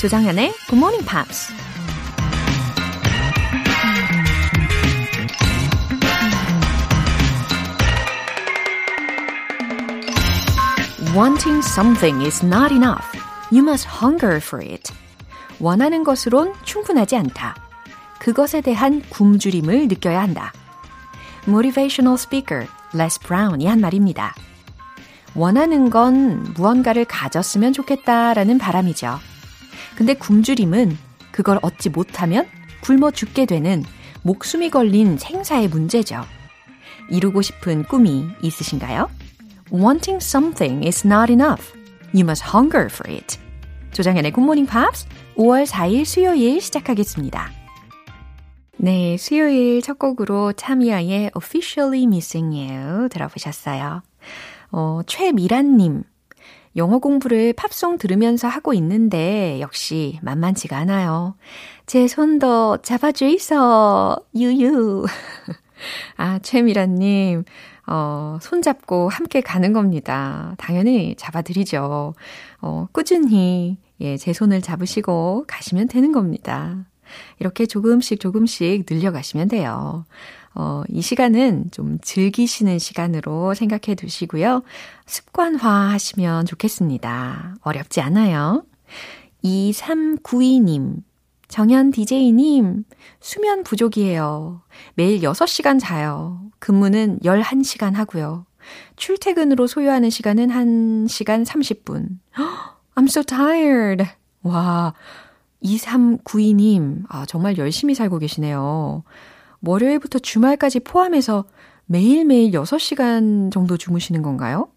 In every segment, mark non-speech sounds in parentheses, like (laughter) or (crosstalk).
조장현의 Good Morning Pops. Wanting something is not enough. You must hunger for it. 원하는 것으론 충분하지 않다. 그것에 대한 굶주림을 느껴야 한다. Motivational speaker Les Brown이 한 말입니다. 원하는 건 무언가를 가졌으면 좋겠다라는 바람이죠. 근데 굶주림은 그걸 얻지 못하면 굶어 죽게 되는 목숨이 걸린 생사의 문제죠. 이루고 싶은 꿈이 있으신가요? Wanting something is not enough. You must hunger for it. 조정현의 Good Morning Pops 5월 4일 수요일 시작하겠습니다. 네, 수요일 첫 곡으로 타미아의 Officially Missing You 들어보셨어요. 어, 최미란님. 영어 공부를 팝송 들으면서 하고 있는데 역시 만만치가 않아요. 제 손도 잡아주이소, 유유. (laughs) 아, 최미란님. 어, 손잡고 함께 가는 겁니다. 당연히 잡아드리죠. 어, 꾸준히, 예, 제 손을 잡으시고 가시면 되는 겁니다. 이렇게 조금씩 조금씩 늘려가시면 돼요. 어, 이 시간은 좀 즐기시는 시간으로 생각해 두시고요. 습관화 하시면 좋겠습니다. 어렵지 않아요. 2392님, 정현 DJ님, 수면 부족이에요. 매일 6시간 자요. 근무는 11시간 하고요. 출퇴근으로 소요하는 시간은 1시간 30분. (gasps) I'm so tired. 와, 2392님, 아, 정말 열심히 살고 계시네요. 월요일부터 주말까지 포함해서 매일매일 6시간 정도 주무시는 건가요?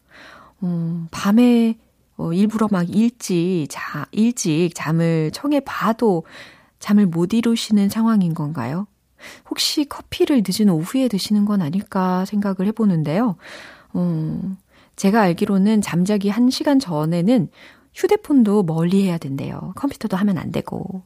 음, 밤에 어, 일부러 막 일찍, 자, 일찍 잠을 청해 봐도 잠을 못 이루시는 상황인 건가요? 혹시 커피를 늦은 오후에 드시는 건 아닐까 생각을 해보는데요. 음, 제가 알기로는 잠자기 1시간 전에는 휴대폰도 멀리 해야 된대요. 컴퓨터도 하면 안 되고.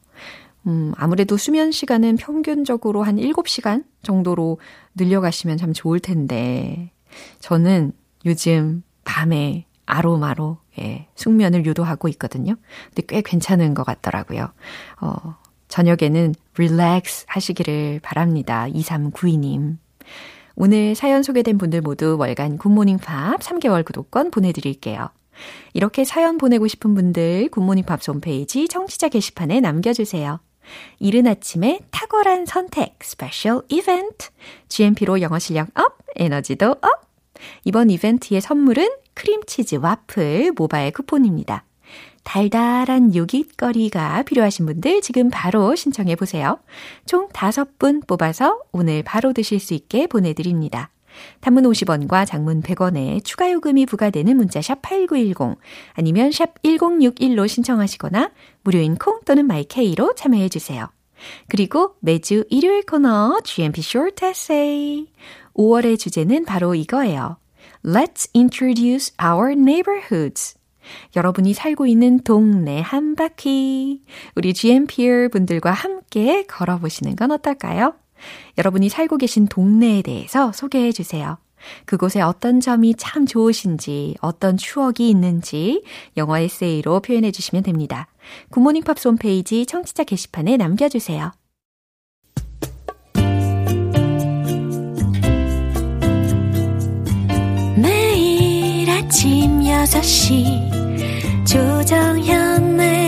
음, 아무래도 수면 시간은 평균적으로 한 7시간 정도로 늘려가시면 참 좋을 텐데, 저는 요즘 밤에 아로마로, 예, 숙면을 유도하고 있거든요. 근데 꽤 괜찮은 것 같더라고요. 어, 저녁에는 릴렉스 하시기를 바랍니다. 2392님. 오늘 사연 소개된 분들 모두 월간 굿모닝 팝 3개월 구독권 보내드릴게요. 이렇게 사연 보내고 싶은 분들 Good Morning Pops 홈페이지 청취자 게시판에 남겨주세요. 이른 아침에 탁월한 선택 special 이벤트 GMP로 영어 실력 up, 에너지도 up! 이번 이벤트의 선물은 크림치즈 와플 모바일 쿠폰입니다. 달달한 요깃거리가 필요하신 분들 지금 바로 신청해 보세요. 총 5분 뽑아서 오늘 바로 드실 수 있게 보내드립니다. 단문 50원과 장문 100원에 추가 요금이 부과되는 문자 샵 8910 아니면 샵 1061로 신청하시거나 무료인 콩 또는 마이케이로 참여해 주세요. 그리고 매주 일요일 코너 GMP Short Essay 5월의 주제는 바로 이거예요. Let's introduce our neighborhoods. 여러분이 살고 있는 동네 한 바퀴. 우리 GMPR 분들과 함께 걸어보시는 건 어떨까요? 여러분이 살고 계신 동네에 대해서 소개해 주세요. 그곳에 어떤 점이 참 좋으신지, 어떤 추억이 있는지 영어 에세이로 표현해 주시면 됩니다. Good Morning Pops 홈페이지 청취자 게시판에 남겨주세요. 매일 아침 6시 조정현의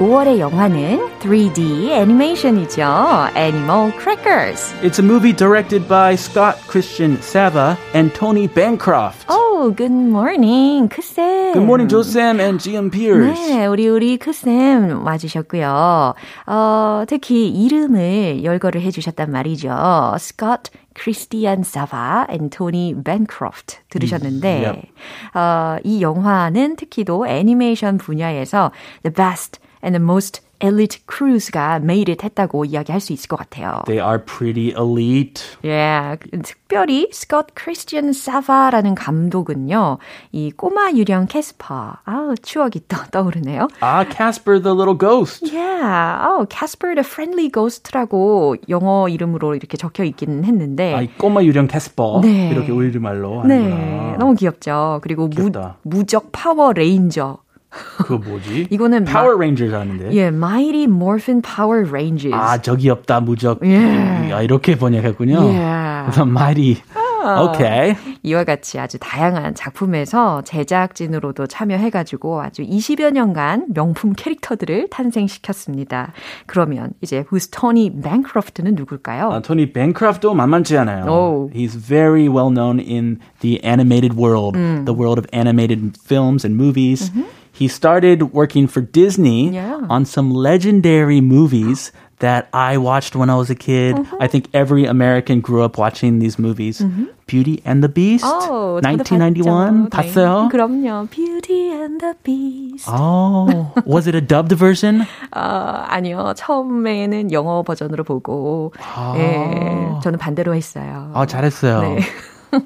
5월의 영화는 3D 애니메이션이죠. Animal Crackers. It's a movie directed by Scott Christian Sava and Tony Bancroft. Oh, Oh, good morning, 크쌤. Good morning, 조쌤 and GM Pierce. 네, 우리 우리 크쌤 와주셨고요. 어, 특히 이름을 열거를 해주셨단 말이죠. Scott Christian Sava and Tony Bancroft 들으셨는데, Yep. 어, 이 영화는 특히도 애니메이션 분야에서 the best and the most elite crews가 made it 했다고 이야기할 수 있을 것 같아요. They are pretty elite. 예, 특별히 스콧 크리스티안 사바라는 감독은요, 이 꼬마 유령 캐스퍼, 아우, 추억이 또 떠오르네요. Ah, Casper the little ghost. Yeah, oh, Casper the Friendly Ghost라고 영어 이름으로 이렇게 적혀 있기는 했는데, 아, 이 꼬마 유령 캐스퍼. 네. 이렇게 우리말로 네, 하는구나. 너무 귀엽죠. 그리고 무, 귀엽다. 무적 파워 레인저. 그거 뭐지? 이거는 Power Rangers 하는데. 예, Mighty Morphin Power Rangers. 아, 적이 없다, 무적. 예. 아, 이렇게 번역했군요. 예. The Mighty. Okay. 이와 같이 아주 다양한 작품에서 제작진으로도 참여해가지고 아주 20여 년간 명품 캐릭터들을 탄생시켰습니다. 그러면 이제 Who's Tony Bancroft는 누굴까요? 아, 토니 뱅크라프트도 만만치 않아요. 오. He's very well known in the animated world, 음. the world of animated films and movies. He started working for Disney Yeah. on some legendary movies that I watched when I was a kid. I think every American grew up watching these movies. Beauty and the Beast, 어, 저도 1991. 봤죠. 봤어요? 네, 그럼요. Beauty and the Beast. Oh, was it a dubbed version? (laughs) 아, 아니요. 처음에는 영어 버전으로 보고, 예, 저는 반대로 했어요. 아, 잘했어요. 네.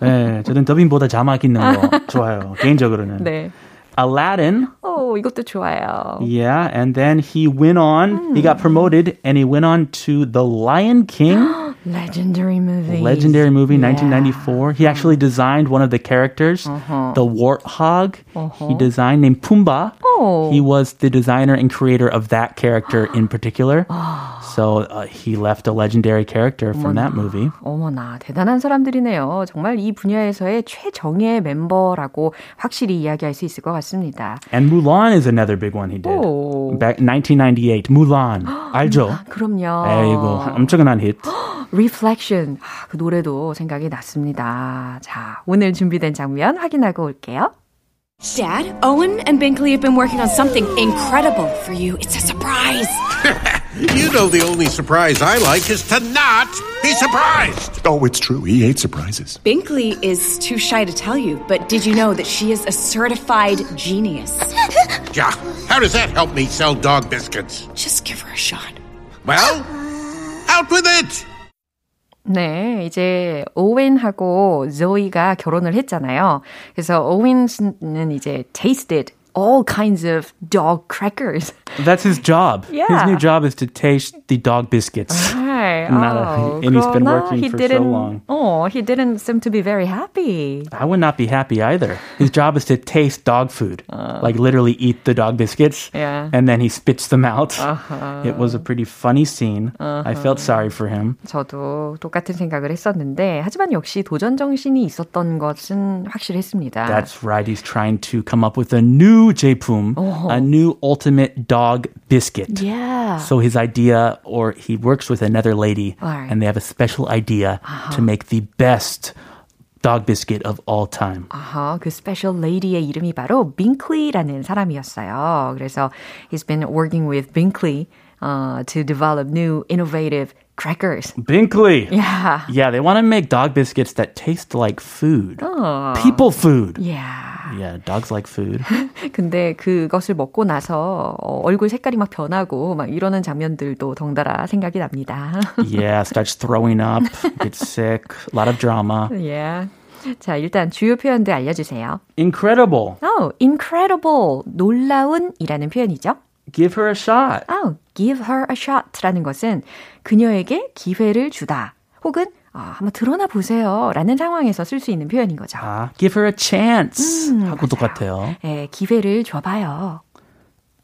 네, 저는 더빙보다 자막 있는 거 (laughs) 좋아요. 개인적으로는. 네. Aladdin, 오, 이것도 좋아요. yeah, and then he went on, he got promoted, and he went on to The Lion King, (gasps) Legendary movie. legendary movie, Yeah. 1994. He actually designed one of the characters, the warthog. He designed named Pumbaa. Oh. He was the designer and creator of that character (gasps) in particular. So uh, he left a legendary character from that movie. 어머나, 대단한 사람들이네요. 정말 이 분야에서의 최정예 멤버라고 확실히 이야기할 수 있을 것 같습니다. And Mulan is another big one he did. 오. Back 1998, Mulan. (gasps) 알죠? 그럼요. 에이고, 엄청난 히트. (gasps) Reflection. 아, 그 노래도 생각이 났습니다. 자, 오늘 준비된 장면 확인하고 올게요. Dad, Owen and Binkley have been working on something incredible for you. It's a surprise. (laughs) You know the only surprise I like is to not be surprised. Oh, it's true. He hates surprises. Binkley is too shy to tell you, but did you know that she is a certified genius? (laughs) Yeah, how does that help me sell dog biscuits? Just give her a shot. Well, out with it! 네, 이제 오웬하고 조이가 결혼을 했잖아요. 그래서 오웬은 이제 tasted all kinds of dog crackers. That's his job. His Yeah. new job is to taste the dog biscuits. Right. Not a- oh, and he's been 그러나 working he for so didn't, long. Oh, he didn't seem to be very happy. I would not be happy either. His job is to taste dog food, like literally eat the dog biscuits, Yeah. and then he spits them out. It was a pretty funny scene. I felt sorry for him. 저도 똑같은 생각을 했었는데 하지만 역시 도전 정신이 있었던 것은 확실했습니다. That's right. He's trying to come up with a new 제품, a new ultimate dog biscuit. yeah. So his idea, or he works with another lady, Alright. and they have a special idea to make the best dog biscuit of all time. 아하, 그 스페셜 레이디의 이름이 바로 빙클리라는 사람이었어요. 그래서 he's been working with Binkley uh, to develop new innovative crackers. Binkley. Yeah. Yeah, they want to make dog biscuits that taste like food. People food. Yeah. Yeah, dogs like food. 근데 그것을 먹고 나서 어, 얼굴 색깔이 막 변하고 막 이러는 장면들도 덩달아 생각이 납니다. yeah, starts throwing up, gets sick, a lot of drama. yeah. 자, 일단 주요 표현들 알려주세요. Incredible. Oh, incredible. 놀라운이라는 표현이죠. Give her a shot. Oh, give her a shot라는 것은 그녀에게 기회를 주다. 혹은 아, 한번 드러나 보세요. 라는 상황에서 쓸 수 있는 표현인 거죠. 아, give her a chance. 하고 똑같아요. 예, 기회를 줘봐요.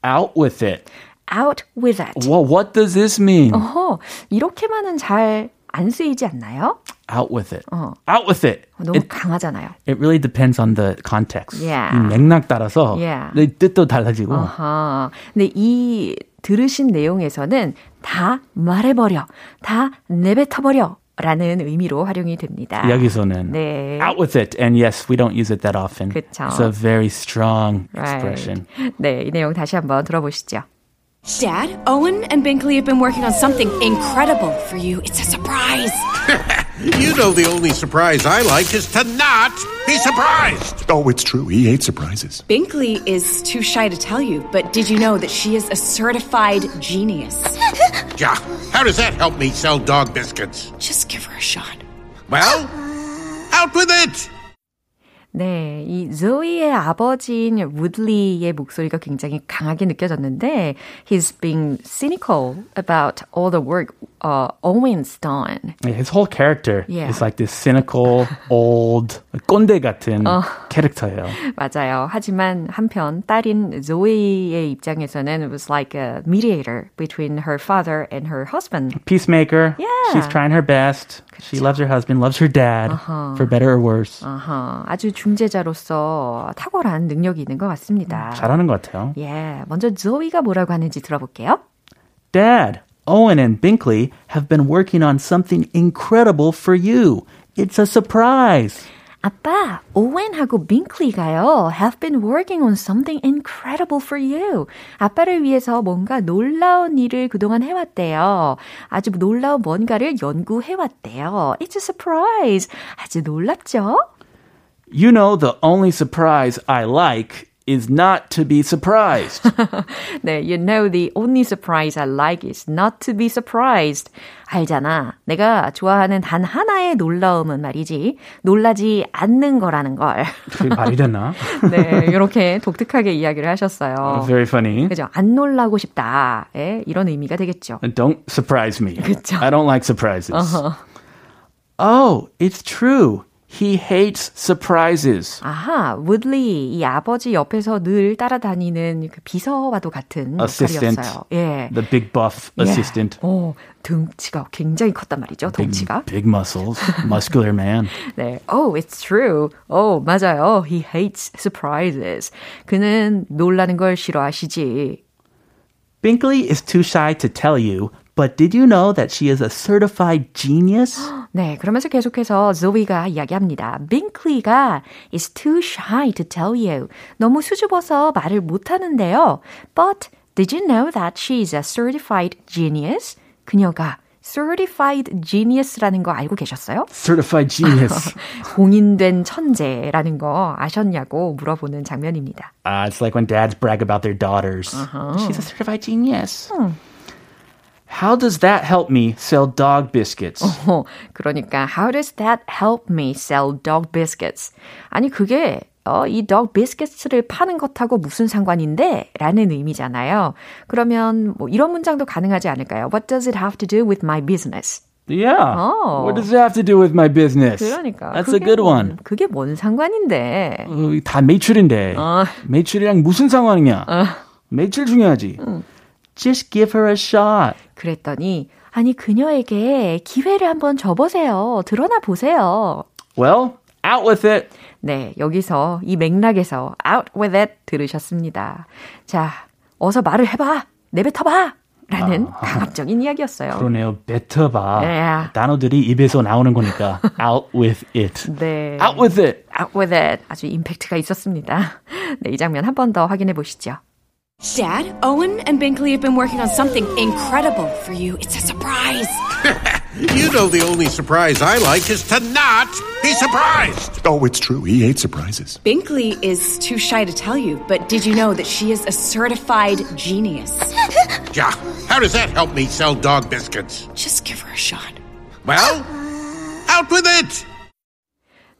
Out with it. Out with it. Well, what does this mean? 어허, 이렇게만은 잘 안 쓰이지 않나요? Out with it. Out with it. 너무 It, 강하잖아요. it really depends on the context. Yeah. 음, 맥락 따라서 Yeah. 내 뜻도 달라지고. 아하. 근데 이 들으신 내용에서는 다 말해버려. 다 내뱉어버려. 라는 의미로 활용이 됩니다. 여기서는 네. out with it. And yes, we don't use it that often. 그쵸. It's a very strong Right. expression. 네, 이 내용 다시 한번 들어보시죠. Dad, Owen and Binkley have been working on something incredible for you. It's a surprise. (laughs) You know the only surprise I like is to not be surprised. Oh, it's true. He hates surprises. Binkley is too shy to tell you, but did you know that she is a certified genius? (laughs) Yeah, how does that help me sell dog biscuits? Just give her a shot. Well, out with it! 네, 이 조이의 아버지인 우들리의 목소리가 굉장히 강하게 느껴졌는데 he's being cynical about all the work uh, Owen's done. His whole character Yeah. is like this cynical, old, 꼰대 같은 캐릭터예요. 맞아요. 하지만 한편 딸인 조이의 입장에서는 it was like a mediator between her father and her husband. Peacemaker. Yeah. She's trying her best. She loves her husband, loves her dad, for better or worse. 아하, 아주 중재자로서 탁월한 능력이 있는 것 같습니다. 잘하는 것 같아요. 예, 먼저 조이가 뭐라고 하는지 들어볼게요. Dad, Owen and Binkley have been working on something incredible for you. It's a surprise. 아빠, 오웬하고 빙클리가요, have been working on something incredible for you. 아빠를 위해서 뭔가 놀라운 일을 그동안 해왔대요. 아주 놀라운 뭔가를 연구해왔대요. It's a surprise. 아주 놀랍죠? You know, the only surprise I like is not to be surprised. (laughs) 네, you know the only surprise I like is not to be surprised. 알잖아. 내가 좋아하는 단 하나의 놀라움은 말이지, 놀라지 않는 거라는 걸. (laughs) 그게 말이 되나? 네, 이렇게 독특하게 이야기를 하셨어요. (laughs) Very funny. 그죠? 안 놀라고 싶다. 예, 이런 의미가 되겠죠. Don't surprise me. 그쵸. I don't like surprises. Oh, it's true. He hates surprises. 아하, 우들리 이 아버지 옆에서 늘 따라다니는 그 비서와도 같은 Assistant. 역할이었어요. 예. The big buff 예. assistant. 오, 등치가 굉장히 컸단 말이죠. Big, 덩치가. big muscles, muscular man. (laughs) 네. Oh, it's true. Oh, 맞아요. He hates surprises. 그는 놀라는 걸 싫어하시지. Binkley is too shy to tell you, but did you know that she is a certified genius? 네, 그러면서 계속해서 조이가 이야기합니다. 빙클리가 is too shy to tell you. 너무 수줍어서 말을 못하는데요. But did you know that she is a certified genius? 그녀가 certified genius라는 거 알고 계셨어요? Certified genius. 공인된 천재라는 거 아셨냐고 물어보는 장면입니다. Uh, it's like when dads brag about their daughters. She's a certified genius. How does that help me sell dog biscuits? 어, 그러니까 how does that help me sell dog biscuits? 아니 그게 어, 이 dog biscuits를 파는 것하고 무슨 상관인데? 라는 의미잖아요. 그러면 뭐 이런 문장도 가능하지 않을까요? What does it have to do with my business? Yeah. Oh. What does it have to do with my business? 그러니까 That's a good 뭔- one. 그게 뭔 상관인데? 어, 다 매출인데. 매출이랑 무슨 상관이냐? 매출 중요하지. Just give her a shot. 그랬더니 아니 그녀에게 기회를 한번 줘보세요. 드러나 보세요. Well, out with it. 네, 여기서 이 맥락에서 out with it 들으셨습니다. 자, 어서 말을 해봐, 내뱉어봐, 라는 강압적인 이야기였어요. 그러네요. 뱉어봐. Yeah. 단어들이 입에서 나오는 거니까. (laughs) out with it. 네, Out with it. out with it 아주 임팩트가 있었습니다. 네, 이 장면 한 번 더 확인해 보시죠. Dad, Owen and Binkley have been working on something incredible for you. It's a surprise. (laughs) You know the only surprise I like is to not be surprised. Oh, it's true. He hates surprises. Binkley is too shy to tell you, but did you know that she is a certified genius? (laughs) Yeah, how does that help me sell dog biscuits? Just give her a shot. Well, out with it!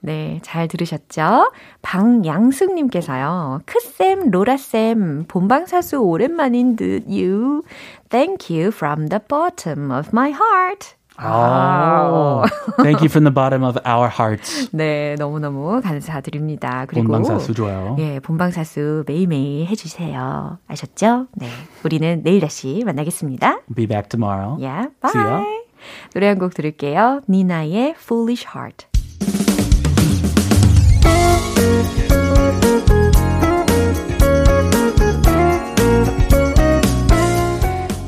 네, 잘 들으셨죠? 방양숙님께서요. 크쌤, 로라쌤, 본방사수 오랜만인 듯, you. Thank you from the bottom of my heart. Oh. Thank you from the bottom of our hearts. 네, 너무너무 감사드립니다. 그리고 본방사수 좋아요. 예, 본방사수 매일매일 해주세요. 아셨죠? 네, 우리는 내일 다시 만나겠습니다. Be back tomorrow. Yeah, See ya. bye. 노래 한 곡 들을게요. 니나의 Foolish Heart.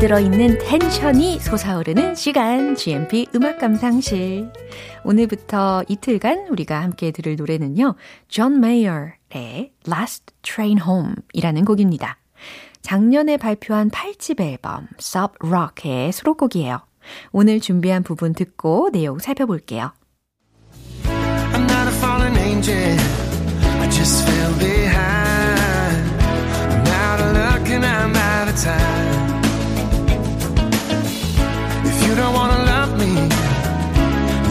잠들어 있는 텐션이 솟아오르는 시간 GMP 음악 감상실. 오늘부터 이틀간 우리가 함께 들을 노래는요. 존 메이어의 Last Train Home이라는 곡입니다. 작년에 발표한 8집 앨범 Sub Rock의 수록곡이에요. 오늘 준비한 부분 듣고 내용 살펴볼게요. I'm not a fallen angel. I just fell behind. I'm out of luck and I'm out of time. You don't wanna love me,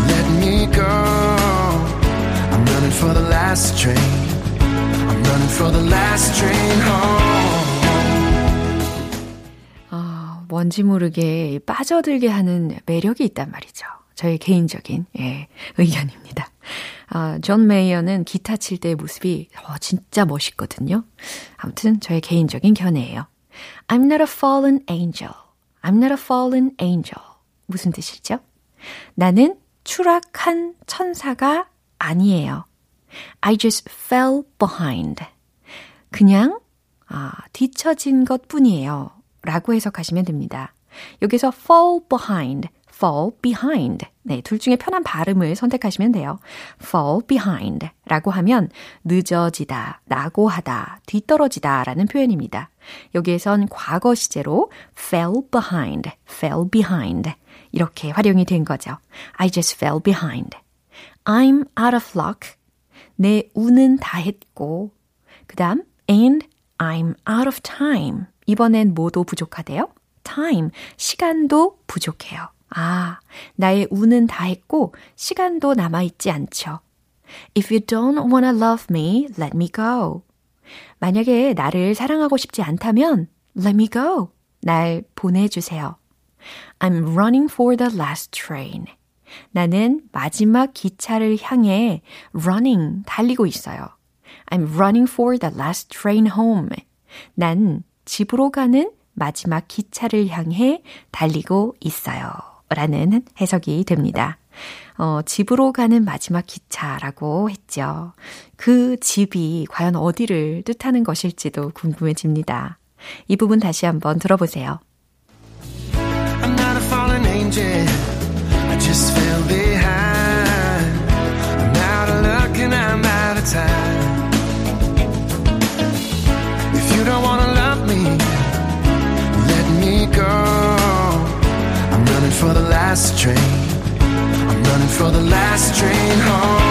let me go. I'm running for the last train. I'm running for the last train home. 아, 뭔지 모르게 빠져들게 하는 매력이 있단 말이죠. 저의 개인적인 예, 의견입니다. 아, 존 메이어는 기타 칠 때의 모습이 어, 진짜 멋있거든요. 아무튼 저의 개인적인 견해예요. I'm not a fallen angel. I'm not a fallen angel. 무슨 뜻이죠? 나는 추락한 천사가 아니에요. I just fell behind. 그냥 아, 뒤처진 것 뿐이에요. 라고 해석하시면 됩니다. 여기서 fall behind, fall behind. 네, 둘 중에 편한 발음을 선택하시면 돼요. fall behind 라고 하면 늦어지다, 낙오하다, 뒤떨어지다 라는 표현입니다. 여기에선 과거 시제로 fell behind, fell behind 이렇게 활용이 된 거죠. I just fell behind. I'm out of luck. 내 운은 다 했고. 그 다음, and I'm out of time. 이번엔 뭐도 부족하대요? time, 시간도 부족해요. 아, 나의 운은 다 했고, 시간도 남아있지 않죠. If you don't wanna love me, let me go. 만약에 나를 사랑하고 싶지 않다면, let me go. 날 보내주세요. I'm running for the last train. 나는 마지막 기차를 향해 running, 달리고 있어요. I'm running for the last train home. 난 집으로 가는 마지막 기차를 향해 달리고 있어요. 라는 해석이 됩니다. 어, 집으로 가는 마지막 기차라고 했죠. 그 집이 과연 어디를 뜻하는 것일지도 궁금해집니다. 이 부분 다시 한번 들어보세요. Just fell behind. I'm out of luck and I'm out of time. If you don't wanna love me, let me go. I'm running for the last train. I'm running for the last train home.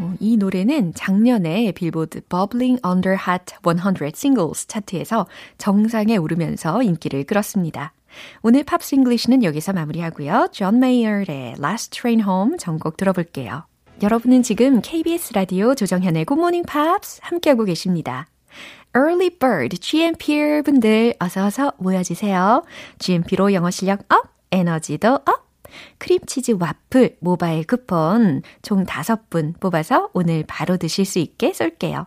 어, 이 노래는 작년에 빌보드 Bubbling Under Hot 100 Singles 차트에서 정상에 오르면서 인기를 끌었습니다. 오늘 Pops English는 여기서 마무리하고요. 존 메이어의 Last Train Home 전곡 들어볼게요. 여러분은 지금 KBS 라디오 조정현의 Good Morning Pops 함께하고 계십니다. Early Bird GMP 분들 어서 어서 모여주세요. GMP로 영어 실력 up, 에너지도 up. 크림치즈 와플 모바일 쿠폰 총 5분 뽑아서 오늘 바로 드실 수 있게 쏠게요.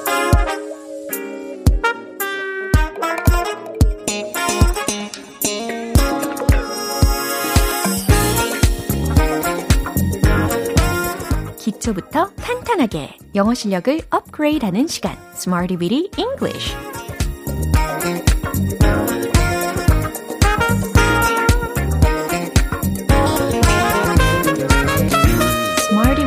기초부터 탄탄하게 영어 실력을 업그레이드하는 시간, Smarty Bitty English.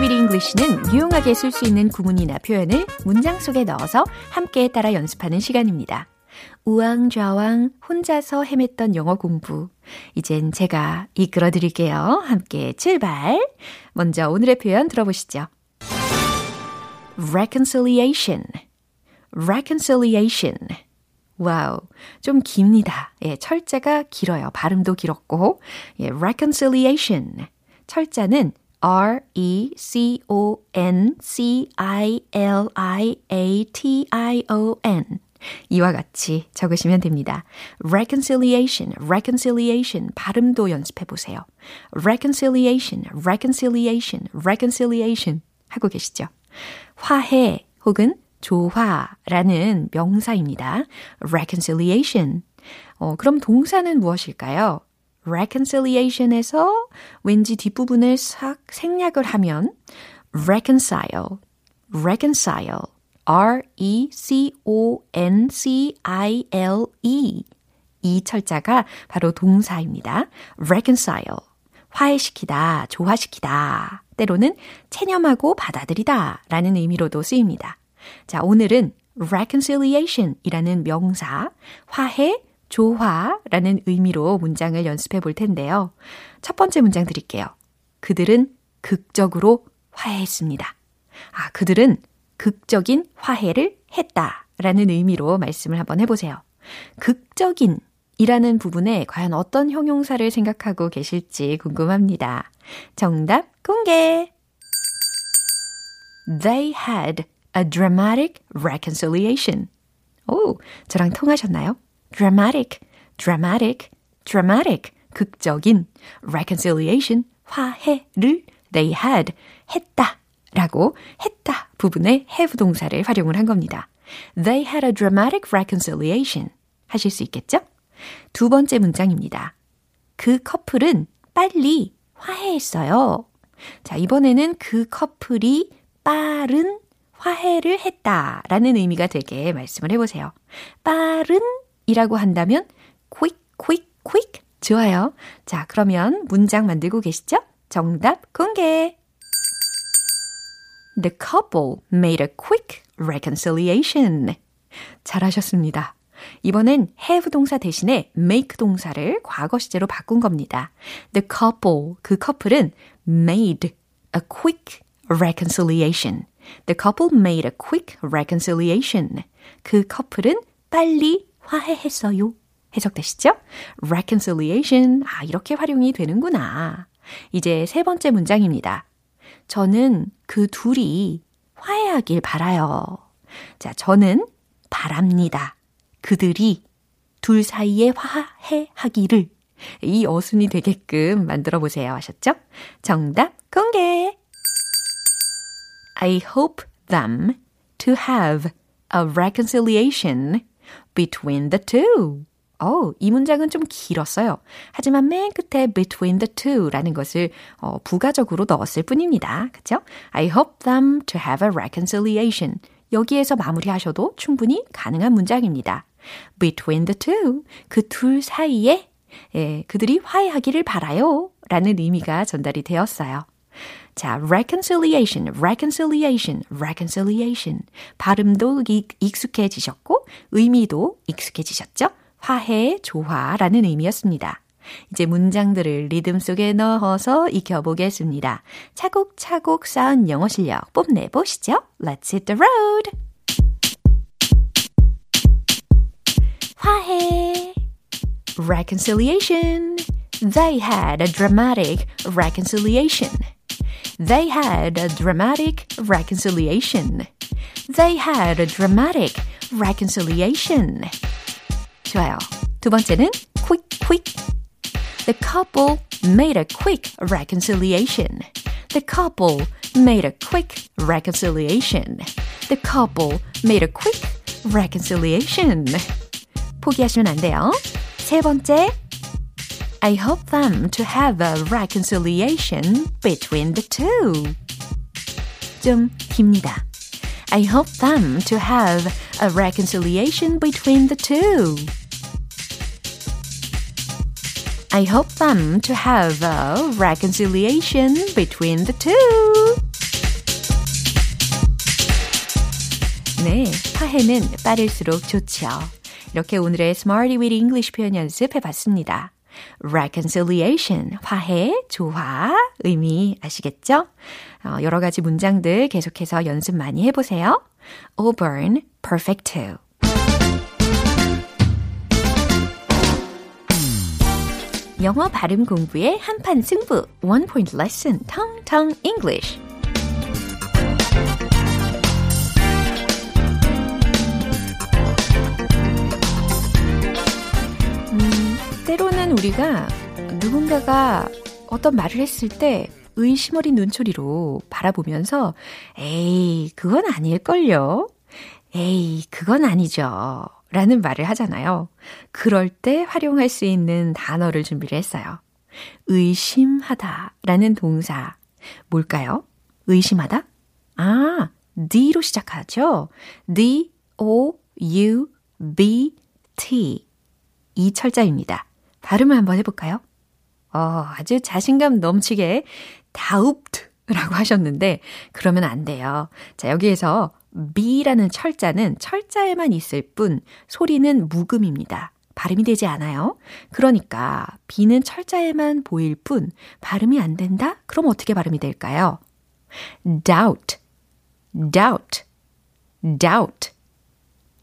English는 유용하게 쓸 수 있는 구문이나 표현을 문장 속에 넣어서 함께 따라 연습하는 시간입니다. 우왕좌왕 혼자서 헤맸던 영어 공부. 이젠 제가 이끌어 드릴게요. 함께 출발. 먼저 오늘의 표현 들어보시죠. Reconciliation, reconciliation. 와우, 좀 깁니다. 예, 철자가 길어요. 발음도 길었고, 예, reconciliation. 철자는 R-E-C-O-N-C-I-L-I-A-T-I-O-N. 이와 같이 적으시면 됩니다. reconciliation, reconciliation. 발음도 연습해 보세요. reconciliation, reconciliation, reconciliation. 하고 계시죠? 화해 혹은 조화라는 명사입니다. reconciliation. 어, 그럼 동사는 무엇일까요? reconciliation에서 왠지 뒷부분을 싹 생략을 하면 reconcile, reconcile, R-E-C-O-N-C-I-L-E 이 철자가 바로 동사입니다. reconcile, 화해시키다, 조화시키다, 때로는 체념하고 받아들이다 라는 의미로도 쓰입니다. 자, 오늘은 reconciliation 이라는 명사, 화해, 조화라는 의미로 문장을 연습해 볼 텐데요. 첫 번째 문장 드릴게요. 그들은 극적으로 화해했습니다. 아, 그들은 극적인 화해를 했다 라는 의미로 말씀을 한번 해보세요. 극적인 이라는 부분에 과연 어떤 형용사를 생각하고 계실지 궁금합니다. 정답 공개! They had a dramatic reconciliation. 오, 저랑 통하셨나요? dramatic, dramatic, dramatic, 극적인 reconciliation, 화해를 they had, 했다 라고 했다 부분에 have 동사를 활용을 한 겁니다. They had a dramatic reconciliation. 하실 수 있겠죠? 두 번째 문장입니다. 그 커플은 빨리 화해했어요. 자, 이번에는 그 커플이 빠른 화해를 했다 라는 의미가 되게 말씀을 해보세요. 빠른 이라고 한다면 quick, quick, quick. 좋아요. 자, 그러면 문장 만들고 계시죠? 정답 공개. The couple made a quick reconciliation. 잘하셨습니다. 이번엔 have 동사 대신에 make 동사를 과거 시제로 바꾼 겁니다. The couple, 그 커플은 made a quick reconciliation. The couple made a quick reconciliation. 그 커플은 빨리 화해했어요. 해석되시죠? reconciliation. 아, 이렇게 활용이 되는구나. 이제 세 번째 문장입니다. 저는 그 둘이 화해하길 바라요. 자, 저는 바랍니다. 그들이 둘 사이에 화해하기를 이 어순이 되게끔 만들어 보세요 하셨죠? 정답 공개! I hope them to have a reconciliation between the two. 어, 이 문장은 좀 길었어요. 하지만 맨 끝에 between the two라는 것을 어, 부가적으로 넣었을 뿐입니다. 그죠? I hope them to have a reconciliation. 여기에서 마무리하셔도 충분히 가능한 문장입니다. Between the two. 그 둘 사이에 예, 그들이 화해하기를 바라요. 라는 의미가 전달이 되었어요. 자, reconciliation, reconciliation, reconciliation. 발음도 익숙해지셨고, 의미도 익숙해지셨죠? 화해, 조화라는 의미였습니다. 이제 문장들을 리듬 속에 넣어서 익혀보겠습니다. 차곡차곡 쌓은 영어 실력 뽐내보시죠. Let's hit the road! 화해 Reconciliation They had a dramatic reconciliation. They had a dramatic reconciliation. They had a dramatic reconciliation. 좋아요. 두 번째는 quick, quick. The couple made a quick reconciliation. The couple made a quick reconciliation. The couple made a quick reconciliation. 포기하시면 안 돼요. 세 번째, I hope them to have a reconciliation between the two. 좀 깁니다. I hope them to have a reconciliation between the two. I hope them to have a reconciliation between the two. 네, 화해는 빠를수록 좋죠. 이렇게 오늘의 Smarty with English 표현 연습해 봤습니다. reconciliation, 화해, 조화, 의미 아시겠죠? 어, 여러 가지 문장들 계속해서 연습 많이 해보세요. Auburn, perfect too. 영어 발음 공부의 한판 승부, one point lesson, 텅텅 English. 우리가 누군가가 어떤 말을 했을 때 의심 어린 눈초리로 바라보면서 에이, 그건 아닐걸요? 에이, 그건 아니죠. 라는 말을 하잖아요. 그럴 때 활용할 수 있는 단어를 준비를 했어요. 의심하다 라는 동사. 뭘까요? 의심하다? 아, D로 시작하죠? D, O, U, B, T. 이 철자입니다. 발음을 한번 해볼까요? 어, 아주 자신감 넘치게 다웁트라고 하셨는데 그러면 안 돼요. 자, 여기에서 B라는 철자는 철자에만 있을 뿐 소리는 묵음입니다. 발음이 되지 않아요. 그러니까 B는 철자에만 보일 뿐 발음이 안 된다? 그럼 어떻게 발음이 될까요? doubt, doubt, doubt,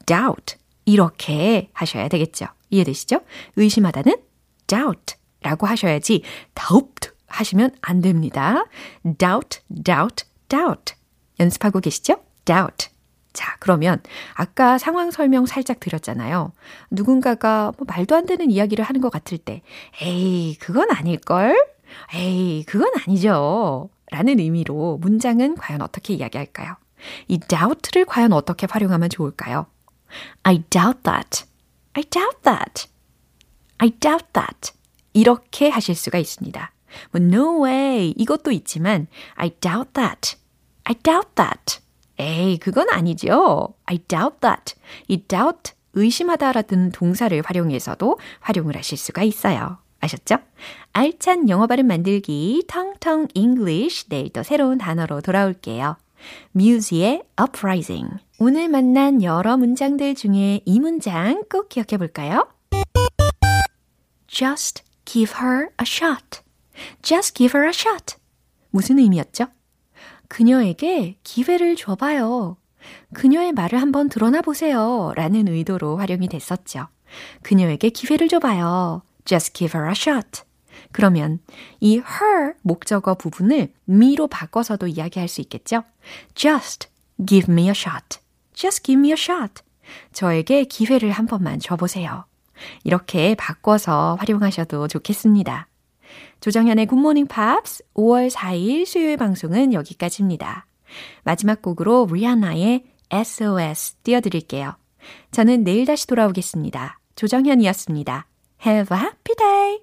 doubt 이렇게 하셔야 되겠죠. 이해되시죠? 의심하다는 doubt 라고 하셔야지 doubt 하시면 안 됩니다. doubt, doubt, doubt. 연습하고 계시죠? doubt. 자, 그러면 아까 상황 설명 살짝 드렸잖아요. 누군가가 뭐 말도 안 되는 이야기를 하는 것 같을 때, 에이, 그건 아닐걸? 에이, 그건 아니죠. 라는 의미로 문장은 과연 어떻게 이야기할까요? 이 doubt를 과연 어떻게 활용하면 좋을까요? I doubt that. I doubt that. I doubt that. 이렇게 하실 수가 있습니다. 뭐, no way. 이것도 있지만, I doubt that. I doubt that. 에이, 그건 아니죠. I doubt that. 이 doubt, 의심하다라는 동사를 활용해서도 활용을 하실 수가 있어요. 아셨죠? 알찬 영어 발음 만들기, 텅텅 English. 내일 또 새로운 단어로 돌아올게요. 뮤지의 Uprising. 오늘 만난 여러 문장들 중에 이 문장 꼭 기억해 볼까요? Just give her a shot. Just give her a shot. 무슨 의미였죠? 그녀에게 기회를 줘봐요. 그녀의 말을 한번 드러나 보세요. 라는 의도로 활용이 됐었죠. 그녀에게 기회를 줘봐요. Just give her a shot. 그러면 이 her 목적어 부분을 me로 바꿔서도 이야기할 수 있겠죠? Just give me a shot. Just give me a shot. 저에게 기회를 한 번만 줘보세요. 이렇게 바꿔서 활용하셔도 좋겠습니다. 조정현의 Good Morning Pops 5월 4일 수요일 방송은 여기까지입니다. 마지막 곡으로 리아나의 SOS 띄워드릴게요. 저는 내일 다시 돌아오겠습니다. 조정현이었습니다. Have a happy day!